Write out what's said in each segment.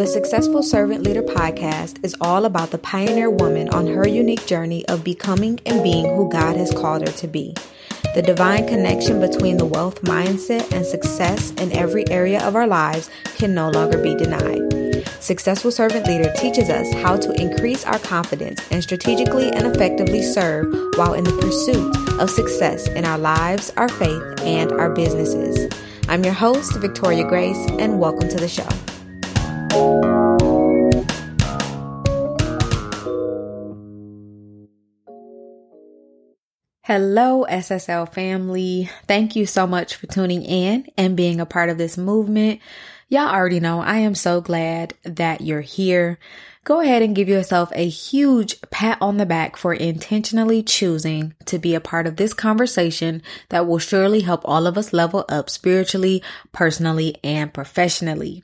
The Successful Servant Leader podcast is all about the pioneer woman on her unique journey of becoming and being who God has called her to be. The divine connection between the wealth mindset and success in every area of our lives can no longer be denied. Successful Servant Leader teaches us how to increase our confidence and strategically and effectively serve while in the pursuit of success in our lives, our faith, and our businesses. I'm your host, Victoria Grace, and welcome to the show. Hello, SSL family. Thank you so much for tuning in and being a part of this movement. Y'all already know I am so glad that you're here. Go ahead and give yourself a huge pat on the back for intentionally choosing to be a part of this conversation that will surely help all of us level up spiritually, personally, and professionally.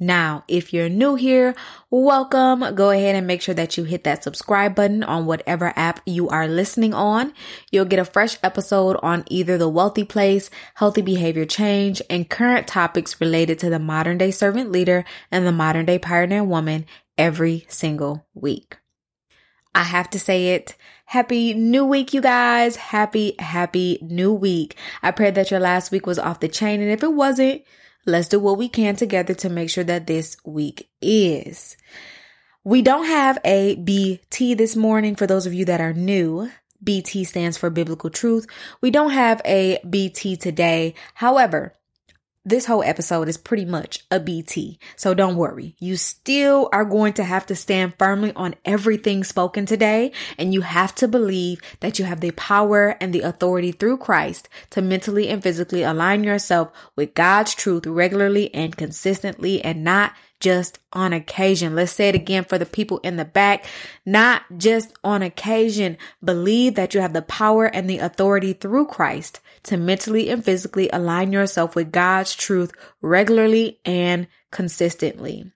Now, if you're new here, welcome. Go ahead and make sure that you hit that subscribe button on whatever app you are listening on. You'll get a fresh episode on either the wealthy place, healthy behavior change, and current topics related to the modern day servant leader and the modern day pioneer woman every single week. I have to say it. Happy new week, you guys. Happy, happy new week. I pray that your last week was off the chain. And if it wasn't, Let's do what we can together to make sure that this week is. We don't have a BT this morning for those of you that are new. BT stands for biblical truth. We don't have a BT today. However, this whole episode is pretty much a BT. So don't worry. You still are going to have to stand firmly on everything spoken today. And you have to believe that you have the power and the authority through Christ to mentally and physically align yourself with God's truth regularly and consistently and not just on occasion. Let's say it again for the people in the back. Not just on occasion. Believe that you have the power and the authority through Christ to mentally and physically align yourself with God's truth regularly and consistently.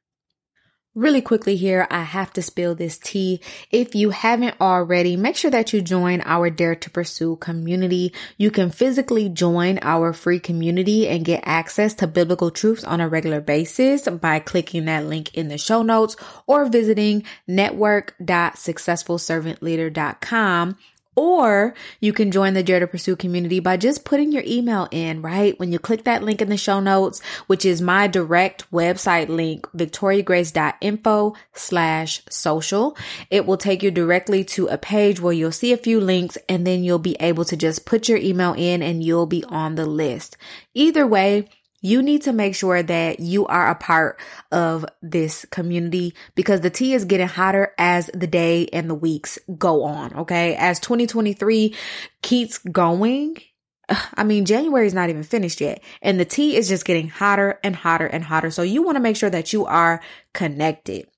Really quickly here, I have to spill this tea. If you haven't already, make sure that you join our Dare to Pursue community. You can physically join our free community and get access to biblical truths on a regular basis by clicking that link in the show notes or visiting network.successfulservantleader.com or you can join the Dare to Pursue community by just putting your email in, right? When you click that link in the show notes, which is my direct website link, victoriagrace.info slash social, it will take you directly to a page where you'll see a few links and then you'll be able to just put your email in and you'll be on the list. Either way, you need to make sure that you are a part of this community because the tea is getting hotter as the day and the weeks go on. Okay. As 2023 keeps going, I mean, January is not even finished yet and the tea is just getting hotter and hotter and hotter. So you want to make sure that you are connected.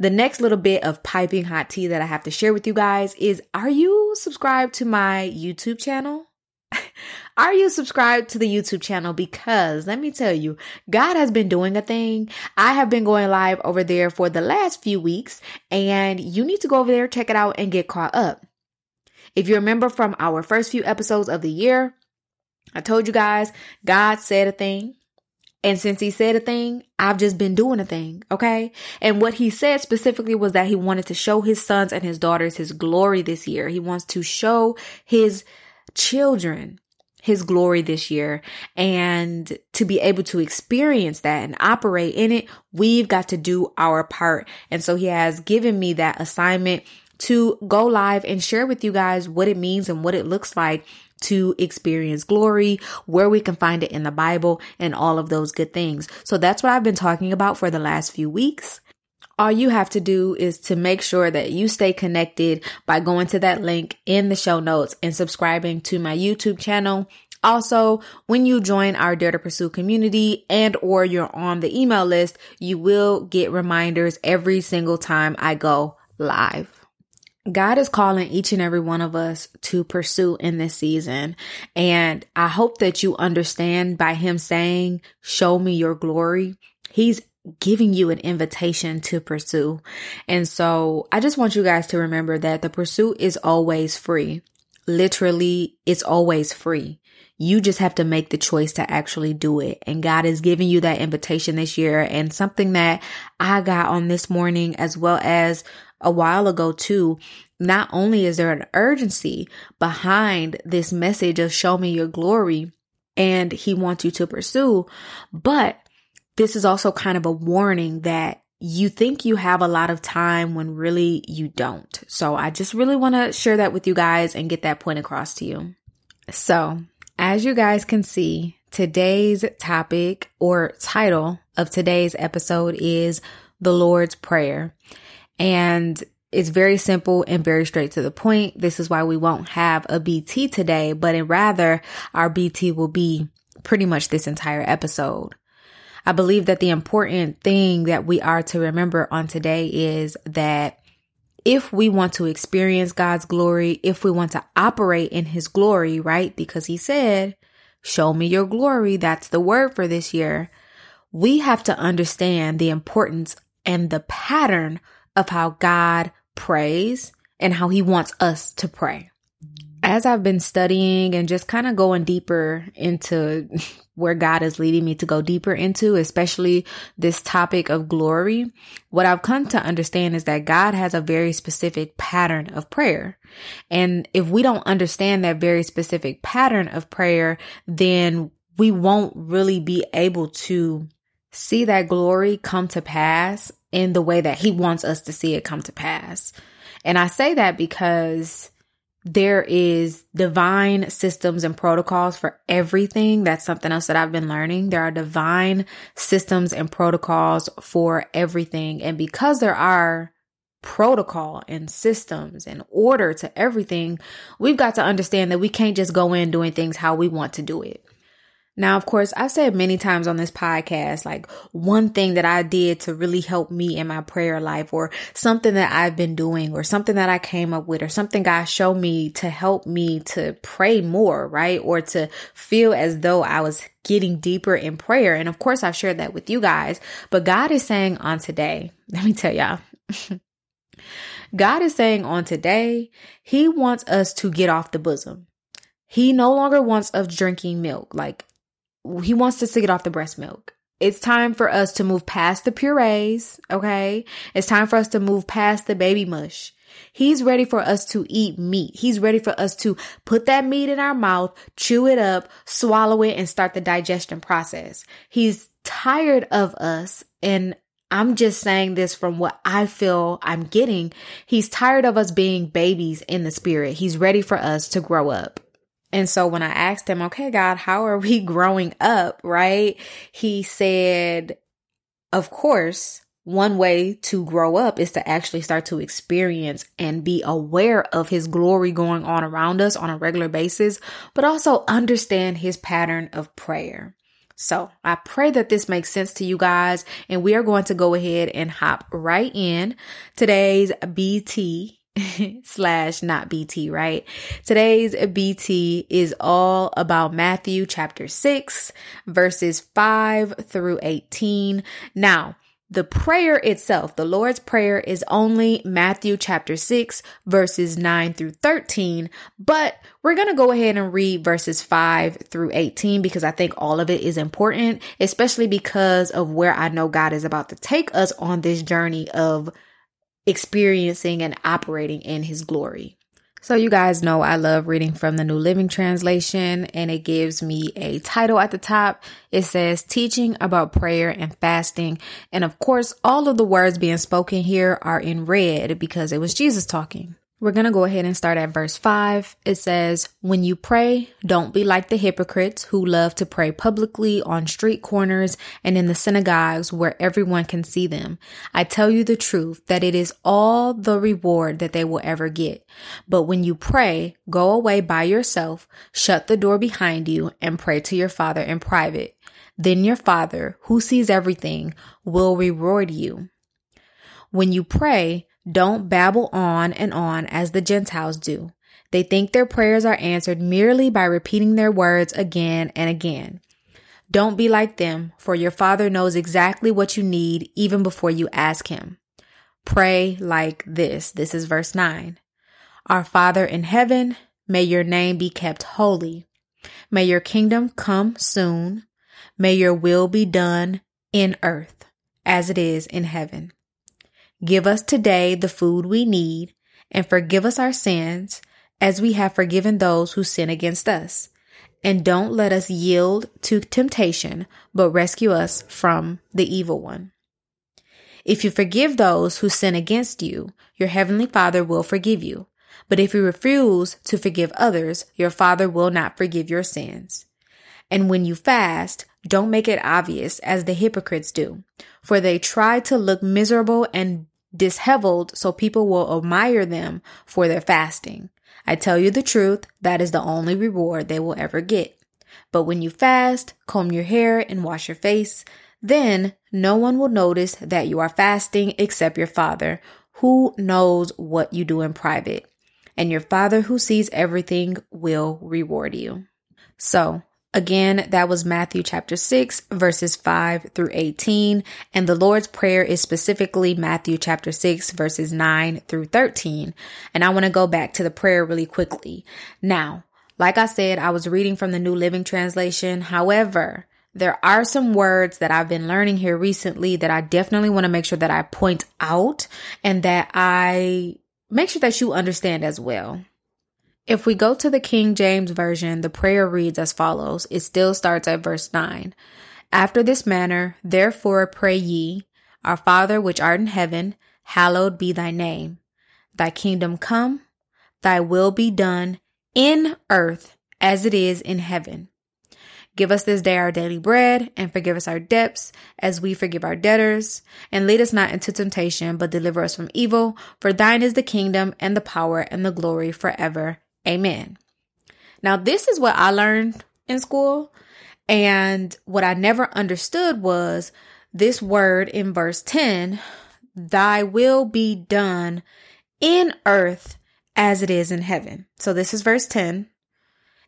The next little bit of piping hot tea that I have to share with you guys is, are you subscribed to my YouTube channel? Are you subscribed to the YouTube channel? Because let me tell you, God has been doing a thing. I have been going live over there for the last few weeks, and you need to go over there, check it out, and get caught up. If you remember from our first few episodes of the year, I told you guys, God said a thing. And since he said a thing, I've just been doing a thing, okay? And what he said specifically was that he wanted to show his sons and his daughters his glory this year. He wants to show his children his glory this year and to be able to experience that and operate in it, we've got to do our part. And so he has given me that assignment to go live and share with you guys what it means and what it looks like to experience glory, where we can find it in the Bible and all of those good things. So that's what I've been talking about for the last few weeks. All you have to do is to make sure that you stay connected by going to that link in the show notes and subscribing to my YouTube channel. Also, when you join our Dare to Pursue community and or you're on the email list, you will get reminders every single time I go live. God is calling each and every one of us to pursue in this season. And I hope that you understand by him saying, show me your glory. He's giving you an invitation to pursue. And so I just want you guys to remember that the pursuit is always free. Literally, it's always free. You just have to make the choice to actually do it. And God is giving you that invitation this year. And something that I got on this morning as well as a while ago too. Not only is there an urgency behind this message of show me your glory and he wants you to pursue, but this is also kind of a warning that you think you have a lot of time when really you don't. So I just really want to share that with you guys and get that point across to you. So as you guys can see, today's topic or title of today's episode is the Lord's Prayer. And it's very simple and very straight to the point. This is why we won't have a BT today, but rather our BT will be pretty much this entire episode. I believe that the important thing that we are to remember on today is that if we want to experience God's glory, if we want to operate in his glory, right? Because he said, show me your glory. That's the word for this year. We have to understand the importance and the pattern of how God prays and how he wants us to pray. As I've been studying and just kind of going deeper into where God is leading me to go deeper into, especially this topic of glory, what I've come to understand is that God has a very specific pattern of prayer. And if we don't understand that very specific pattern of prayer, then we won't really be able to see that glory come to pass in the way that he wants us to see it come to pass. And I say that because there is divine systems and protocols for everything. That's something else that I've been learning. There are divine systems and protocols for everything. And because there are protocol and systems and order to everything, we've got to understand that we can't just go in doing things how we want to do it. Now, of course, I've said many times on this podcast, like one thing that I did to really help me in my prayer life or something that I've been doing or something that I came up with or something God showed me to help me to pray more, right? Or to feel as though I was getting deeper in prayer. And of course, I've shared that with you guys, but God is saying on today, let me tell y'all. God is saying on today, He wants us to get off the bosom. He no longer wants us drinking milk. Like he wants us to get off the breast milk. It's time for us to move past the purees, okay? It's time for us to move past the baby mush. He's ready for us to eat meat. He's ready for us to put that meat in our mouth, chew it up, swallow it, and start the digestion process. He's tired of us and I'm just saying this from what I feel I'm getting. He's tired of us being babies in the spirit. He's ready for us to grow up. And so when I asked him, okay, God, how are we growing up? Right. He said, of course, one way to grow up is to actually start to experience and be aware of his glory going on around us on a regular basis, but also understand his pattern of prayer. So I pray that this makes sense to you guys. And we are going to go ahead and hop right in today's BT slash not BT, right? Today's BT is all about Matthew chapter 6, verses 5 through 18. Now, the prayer itself, the Lord's Prayer is only Matthew chapter 6, verses 9 through 13, but we're going to go ahead and read verses 5 through 18 because I think all of it is important, especially because of where I know God is about to take us on this journey of experiencing and operating in his glory. So, you guys know I love reading from the New Living Translation, and it gives me a title at the top. It says Teaching about Prayer and Fasting. And of course, all of the words being spoken here are in red because it was Jesus talking. We're going to go ahead and start at verse 5. It says, When you pray, don't be like the hypocrites who love to pray publicly on street corners and in the synagogues where everyone can see them. I tell you the truth that it is all the reward that they will ever get. But when you pray, go away by yourself, shut the door behind you, and pray to your Father in private. Then your Father, who sees everything, will reward you. When you pray, don't babble on and on as the Gentiles do. They think their prayers are answered merely by repeating their words again and again. Don't be like them, for your Father knows exactly what you need even before you ask Him. Pray like this. This is verse 9. Our Father in heaven, may your name be kept holy. May your kingdom come soon. May your will be done in earth as it is in heaven. Give us today the food we need and forgive us our sins as we have forgiven those who sin against us. And don't let us yield to temptation, but rescue us from the evil one. If you forgive those who sin against you, your heavenly Father will forgive you. But if you refuse to forgive others, your Father will not forgive your sins. And when you fast, don't make it obvious as the hypocrites do, for they try to look miserable and disheveled so people will admire them for their fasting. I tell you the truth, that is the only reward they will ever get. But when you fast, comb your hair and wash your face, then no one will notice that you are fasting except your Father, who knows what you do in private. And your Father who sees everything will reward you. So, Again, that was Matthew chapter 6, verses 5 through 18. And the Lord's Prayer is specifically Matthew chapter 6, verses 9 through 13. And I want to go back to the prayer really quickly. Now, like I said, I was reading from the New Living Translation. However, there are some words that I've been learning here recently that I definitely want to make sure that I point out and that I make sure that you understand as well. If we go to the King James Version, the prayer reads as follows. It still starts at verse 9. After this manner, therefore pray ye, Our Father which art in heaven, hallowed be thy name. Thy kingdom come, thy will be done in earth as it is in heaven. Give us this day our daily bread, and forgive us our debts as we forgive our debtors. And lead us not into temptation, but deliver us from evil. For thine is the kingdom, and the power, and the glory forever. Amen. Now, this is what I learned in school. And what I never understood was this word in verse 10 Thy will be done in earth as it is in heaven. So this is verse 10.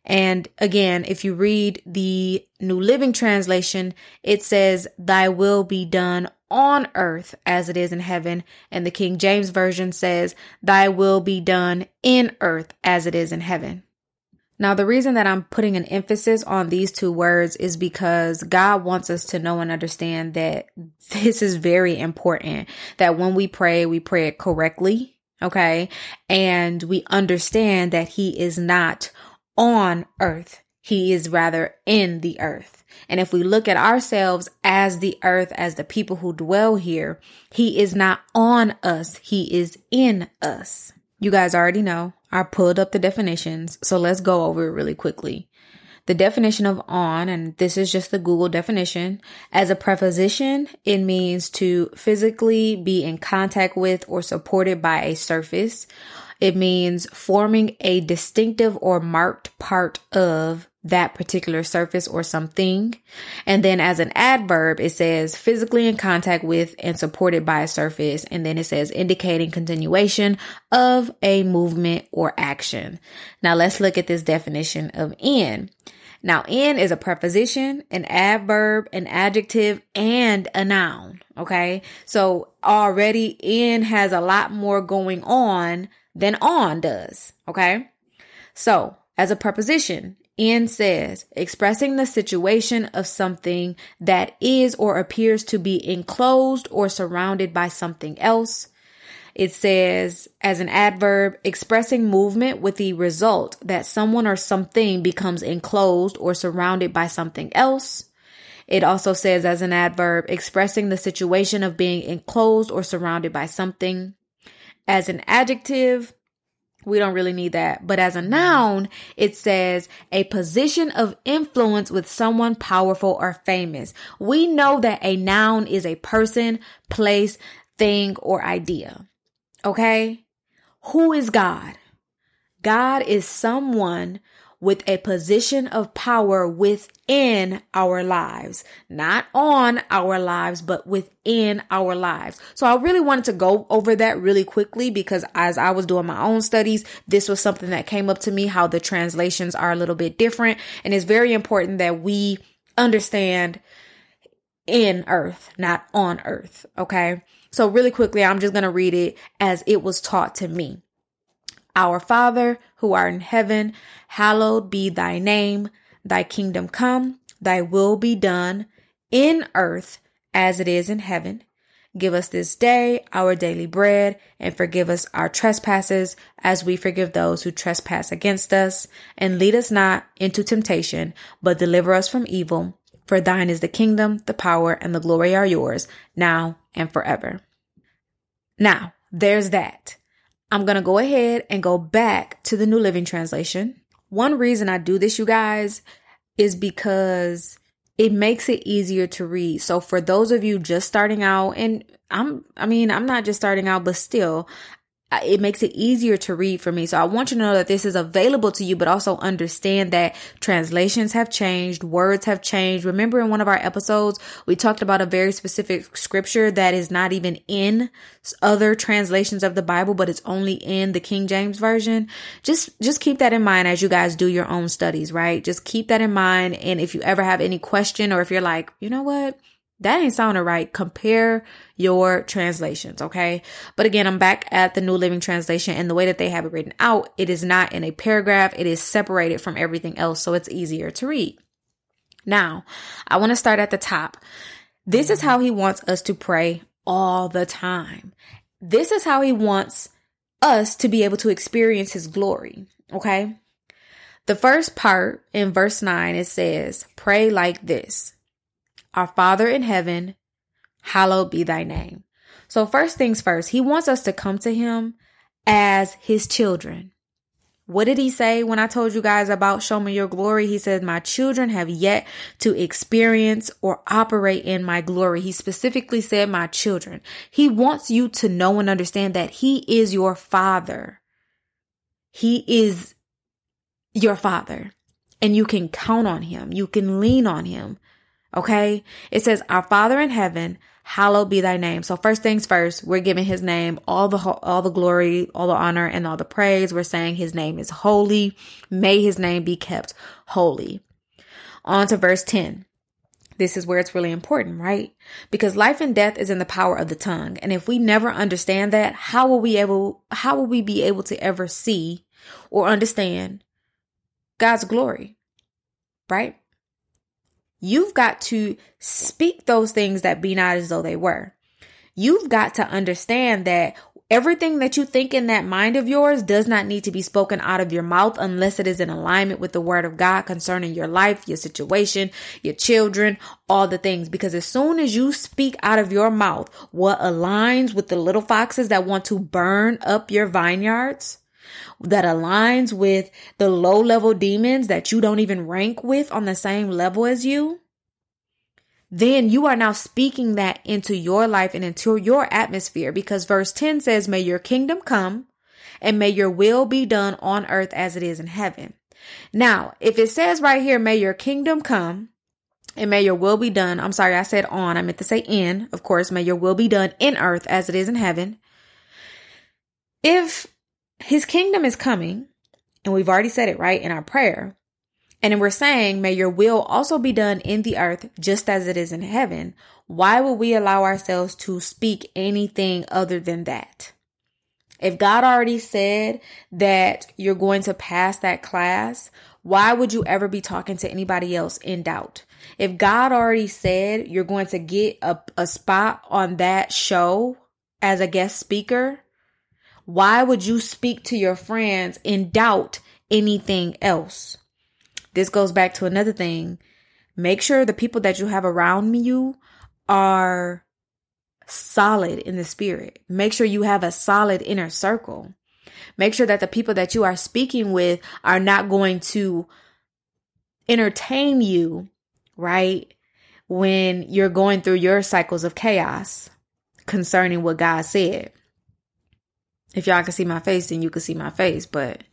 And again, if you read the New Living Translation, it says, Thy will be done on earth as it is in heaven. And the King James Version says, Thy will be done in earth as it is in heaven. Now, the reason that I'm putting an emphasis on these two words is because God wants us to know and understand that this is very important. That when we pray, we pray it correctly. Okay. And we understand that He is not on earth. He is rather in the earth. And if we look at ourselves as the earth, as the people who dwell here, he is not on us. He is in us. You guys already know. I pulled up the definitions. So let's go over it really quickly. The definition of on, and this is just the Google definition, as a preposition, it means to physically be in contact with or supported by a surface. It means forming a distinctive or marked part of that particular surface or something. And then as an adverb, it says physically in contact with and supported by a surface. And then it says indicating continuation of a movement or action. Now let's look at this definition of in. Now, in is a preposition, an adverb, an adjective, and a noun. Okay. So already in has a lot more going on than on does. Okay. So as a preposition, in says, expressing the situation of something that is or appears to be enclosed or surrounded by something else. It says, as an adverb, expressing movement with the result that someone or something becomes enclosed or surrounded by something else. It also says, as an adverb, expressing the situation of being enclosed or surrounded by something. As an adjective, we don't really need that. But as a noun, it says a position of influence with someone powerful or famous. We know that a noun is a person, place, thing, or idea. Okay? Who is God? God is someone with a position of power within our lives, not on our lives, but within our lives. So I really wanted to go over that really quickly because as I was doing my own studies, this was something that came up to me how the translations are a little bit different. And it's very important that we understand in earth, not on earth. Okay. So really quickly, I'm just going to read it as it was taught to me. Our Father, who art in heaven, hallowed be thy name. Thy kingdom come, thy will be done in earth as it is in heaven. Give us this day our daily bread and forgive us our trespasses as we forgive those who trespass against us. And lead us not into temptation, but deliver us from evil. For thine is the kingdom, the power, and the glory are yours, now and forever. Now, there's that. I'm going to go ahead and go back to the New Living Translation. One reason I do this, you guys, is because it makes it easier to read. So for those of you just starting out, and I'm, I mean, I'm not just starting out, but still, it makes it easier to read for me. So I want you to know that this is available to you, but also understand that translations have changed, words have changed. Remember in one of our episodes, we talked about a very specific scripture that is not even in other translations of the Bible, but it's only in the King James version. Just, just keep that in mind as you guys do your own studies, right? Just keep that in mind. And if you ever have any question or if you're like, you know what? That ain't sounding right. Compare your translations, okay? But again, I'm back at the New Living Translation and the way that they have it written out, it is not in a paragraph. It is separated from everything else, so it's easier to read. Now, I want to start at the top. This is how he wants us to pray all the time. This is how he wants us to be able to experience his glory, okay? The first part in verse 9, it says, Pray like this. Our Father in heaven, hallowed be thy name. So, first things first, he wants us to come to him as his children. What did he say when I told you guys about show me your glory? He said, my children have yet to experience or operate in my glory. He specifically said my children. He wants you to know and understand that he is your father. He is your father and you can count on him. You can lean on him. Okay. It says, our father in heaven, hallowed be thy name. So first things first, we're giving his name all the, all the glory, all the honor and all the praise. We're saying his name is holy. May his name be kept holy. On to verse 10. This is where it's really important, right? Because life and death is in the power of the tongue. And if we never understand that, how will we able, how will we be able to ever see or understand God's glory? Right? You've got to speak those things that be not as though they were. You've got to understand that everything that you think in that mind of yours does not need to be spoken out of your mouth unless it is in alignment with the word of God concerning your life, your situation, your children, all the things. Because as soon as you speak out of your mouth what aligns with the little foxes that want to burn up your vineyards, that aligns with the low level demons that you don't even rank with on the same level as you, then you are now speaking that into your life and into your atmosphere because verse 10 says, May your kingdom come and may your will be done on earth as it is in heaven. Now, if it says right here, May your kingdom come and may your will be done. I'm sorry, I said on. I meant to say in. Of course, may your will be done in earth as it is in heaven. If his kingdom is coming, and we've already said it right in our prayer. And we're saying, may your will also be done in the earth just as it is in heaven. Why would we allow ourselves to speak anything other than that? If God already said that you're going to pass that class, why would you ever be talking to anybody else in doubt? If God already said you're going to get a, a spot on that show as a guest speaker, why would you speak to your friends and doubt anything else? This goes back to another thing. Make sure the people that you have around you are solid in the spirit. Make sure you have a solid inner circle. Make sure that the people that you are speaking with are not going to entertain you, right? When you're going through your cycles of chaos concerning what God said. If y'all can see my face, then you can see my face. But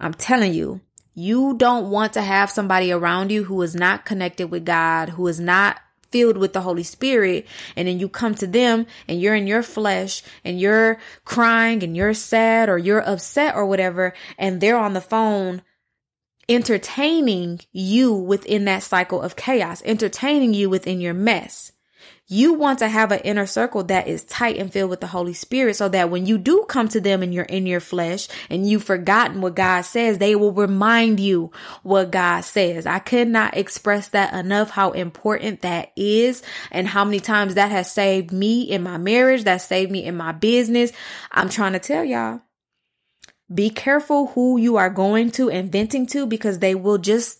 I'm telling you, you don't want to have somebody around you who is not connected with God, who is not filled with the Holy Spirit. And then you come to them and you're in your flesh and you're crying and you're sad or you're upset or whatever. And they're on the phone entertaining you within that cycle of chaos, entertaining you within your mess. You want to have an inner circle that is tight and filled with the Holy Spirit so that when you do come to them and you're in your flesh and you've forgotten what God says, they will remind you what God says. I could not express that enough how important that is and how many times that has saved me in my marriage, that saved me in my business. I'm trying to tell y'all. Be careful who you are going to and venting to because they will just,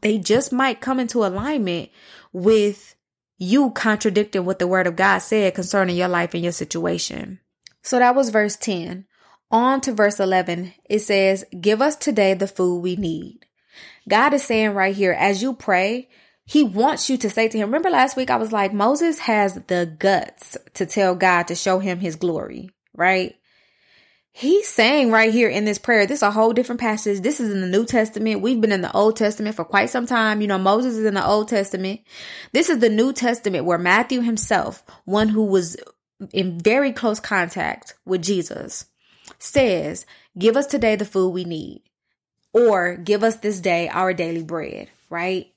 they just might come into alignment with you contradicting what the word of God said concerning your life and your situation. So that was verse 10. On to verse 11. It says, Give us today the food we need. God is saying right here, as you pray, he wants you to say to him, remember last week I was like, Moses has the guts to tell God to show him his glory, right? He's saying right here in this prayer, this is a whole different passage. This is in the New Testament. We've been in the Old Testament for quite some time. You know, Moses is in the Old Testament. This is the New Testament where Matthew himself, one who was in very close contact with Jesus, says, Give us today the food we need, or give us this day our daily bread, right?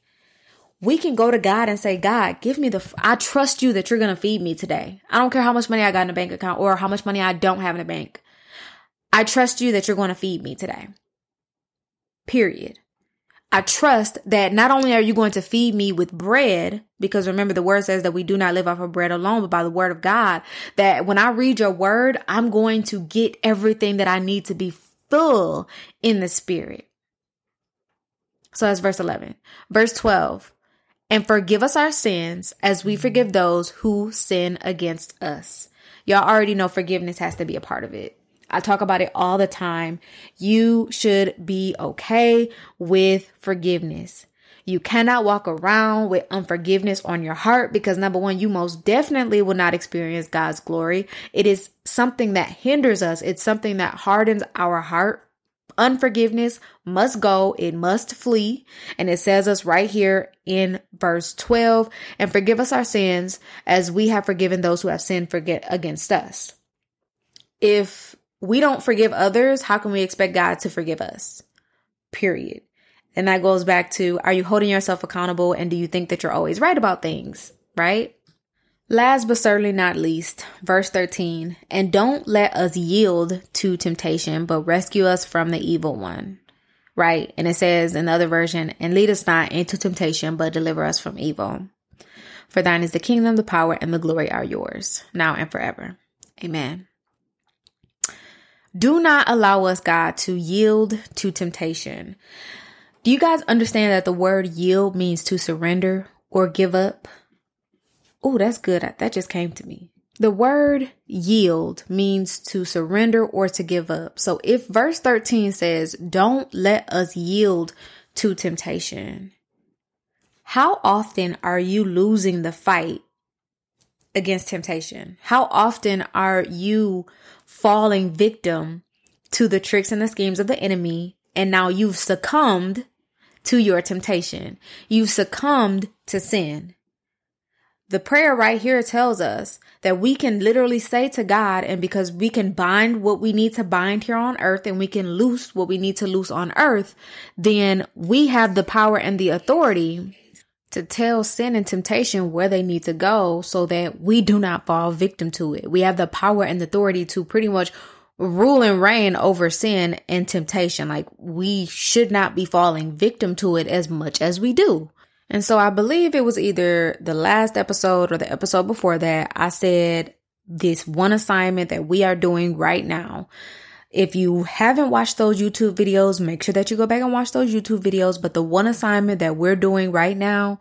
we can go to God and say, God, give me the, f- I trust you that you're going to feed me today. I don't care how much money I got in a bank account or how much money I don't have in a bank. I trust you that you're going to feed me today. Period. I trust that not only are you going to feed me with bread, because remember the word says that we do not live off of bread alone, but by the word of God, that when I read your word, I'm going to get everything that I need to be full in the spirit. So that's verse 11. Verse 12. And forgive us our sins as we forgive those who sin against us. Y'all already know forgiveness has to be a part of it. I talk about it all the time. You should be okay with forgiveness. You cannot walk around with unforgiveness on your heart because number one, you most definitely will not experience God's glory. It is something that hinders us. It's something that hardens our heart. Unforgiveness must go. It must flee. And it says us right here in verse 12 and forgive us our sins as we have forgiven those who have sinned forget against us. If we don't forgive others, how can we expect God to forgive us? Period. And that goes back to are you holding yourself accountable and do you think that you're always right about things, right? Last but certainly not least, verse 13, and don't let us yield to temptation, but rescue us from the evil one. Right? And it says in the other version, and lead us not into temptation, but deliver us from evil. For thine is the kingdom, the power, and the glory are yours, now and forever. Amen. Do not allow us, God, to yield to temptation. Do you guys understand that the word yield means to surrender or give up? Oh, that's good. That just came to me. The word yield means to surrender or to give up. So if verse 13 says, don't let us yield to temptation, how often are you losing the fight against temptation? How often are you falling victim to the tricks and the schemes of the enemy. And now you've succumbed to your temptation. You've succumbed to sin. The prayer right here tells us that we can literally say to God, and because we can bind what we need to bind here on earth and we can loose what we need to loose on earth, then we have the power and the authority to tell sin and temptation where they need to go so that we do not fall victim to it. We have the power and authority to pretty much rule and reign over sin and temptation. Like we should not be falling victim to it as much as we do. And so I believe it was either the last episode or the episode before that I said this one assignment that we are doing right now if you haven't watched those YouTube videos, make sure that you go back and watch those YouTube videos. But the one assignment that we're doing right now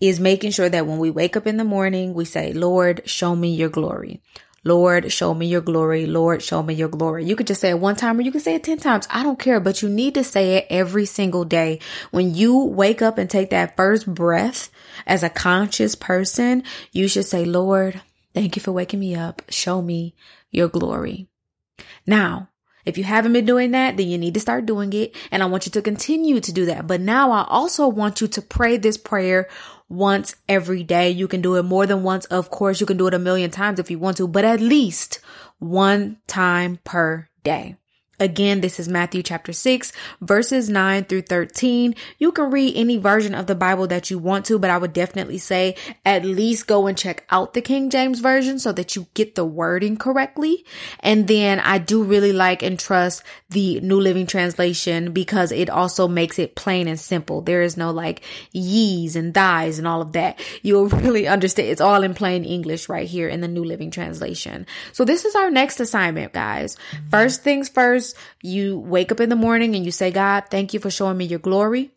is making sure that when we wake up in the morning, we say, Lord, show me your glory. Lord, show me your glory. Lord, show me your glory. You could just say it one time or you could say it 10 times. I don't care, but you need to say it every single day. When you wake up and take that first breath as a conscious person, you should say, Lord, thank you for waking me up. Show me your glory. Now, if you haven't been doing that, then you need to start doing it. And I want you to continue to do that. But now I also want you to pray this prayer once every day. You can do it more than once. Of course, you can do it a million times if you want to, but at least one time per day. Again, this is Matthew chapter 6, verses 9 through 13. You can read any version of the Bible that you want to, but I would definitely say at least go and check out the King James Version so that you get the wording correctly. And then I do really like and trust the New Living Translation because it also makes it plain and simple. There is no like ye's and thys and all of that. You'll really understand. It's all in plain English right here in the New Living Translation. So this is our next assignment, guys. First things first, you wake up in the morning and you say, God, thank you for showing me your glory.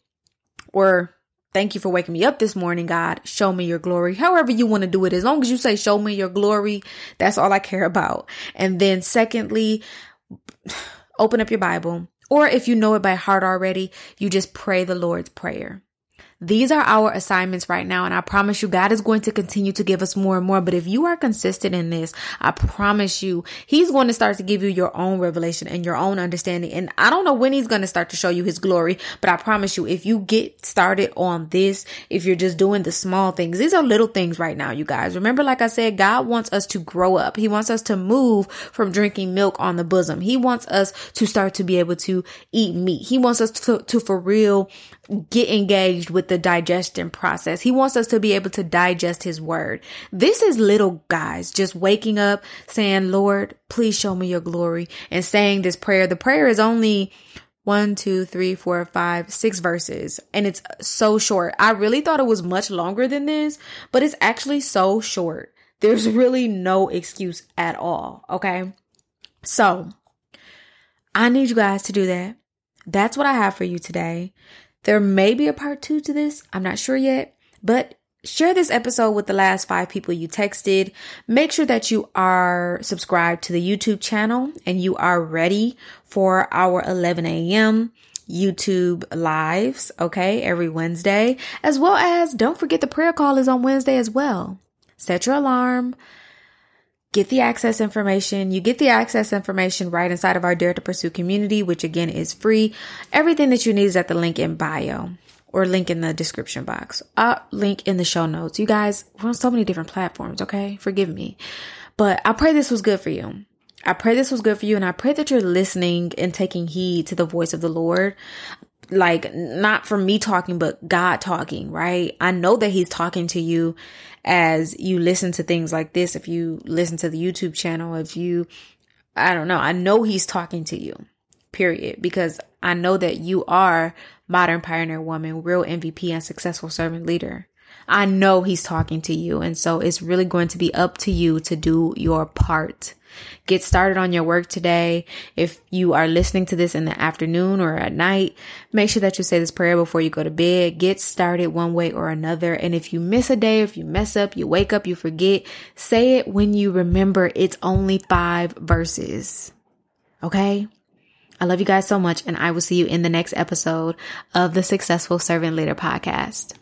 Or thank you for waking me up this morning, God. Show me your glory. However you want to do it. As long as you say, show me your glory, that's all I care about. And then secondly, open up your Bible. Or if you know it by heart already, you just pray the Lord's Prayer. These are our assignments right now. And I promise you, God is going to continue to give us more and more. But if you are consistent in this, I promise you, He's going to start to give you your own revelation and your own understanding. And I don't know when He's going to start to show you His glory, but I promise you, if you get started on this, if you're just doing the small things, these are little things right now, you guys. Remember, like I said, God wants us to grow up. He wants us to move from drinking milk on the bosom. He wants us to start to be able to eat meat. He wants us to, to for real get engaged with the digestion process. He wants us to be able to digest his word. This is little guys just waking up saying, Lord, please show me your glory and saying this prayer. The prayer is only one, two, three, four, five, six verses. And it's so short. I really thought it was much longer than this, but it's actually so short. There's really no excuse at all. Okay. So I need you guys to do that. That's what I have for you today. There may be a part two to this. I'm not sure yet, but share this episode with the last five people you texted. Make sure that you are subscribed to the YouTube channel and you are ready for our 11 a.m. YouTube lives, okay, every Wednesday, as well as don't forget the prayer call is on Wednesday as well. Set your alarm, get the access information. You get the access information right inside of our Dare to Pursue community, which again is free. Everything that you need is at the link in bio or link in the description box. Uh, link in the show notes. You guys, we're on so many different platforms, okay? Forgive me. But I pray this was good for you. I pray this was good for you and I pray that you're listening and taking heed to the voice of the Lord like not from me talking, but God talking, right? I know that he's talking to you as you listen to things like this. If you listen to the YouTube channel, if you, I don't know, I know he's talking to you, period, because I know that you are modern pioneer woman, real MVP and successful servant leader. I know he's talking to you. And so it's really going to be up to you to do your part. Get started on your work today. If you are listening to this in the afternoon or at night, make sure that you say this prayer before you go to bed. Get started one way or another. And if you miss a day, if you mess up, you wake up, you forget, say it when you remember it's only five verses. Okay? I love you guys so much, and I will see you in the next episode of the Successful Servant Leader podcast.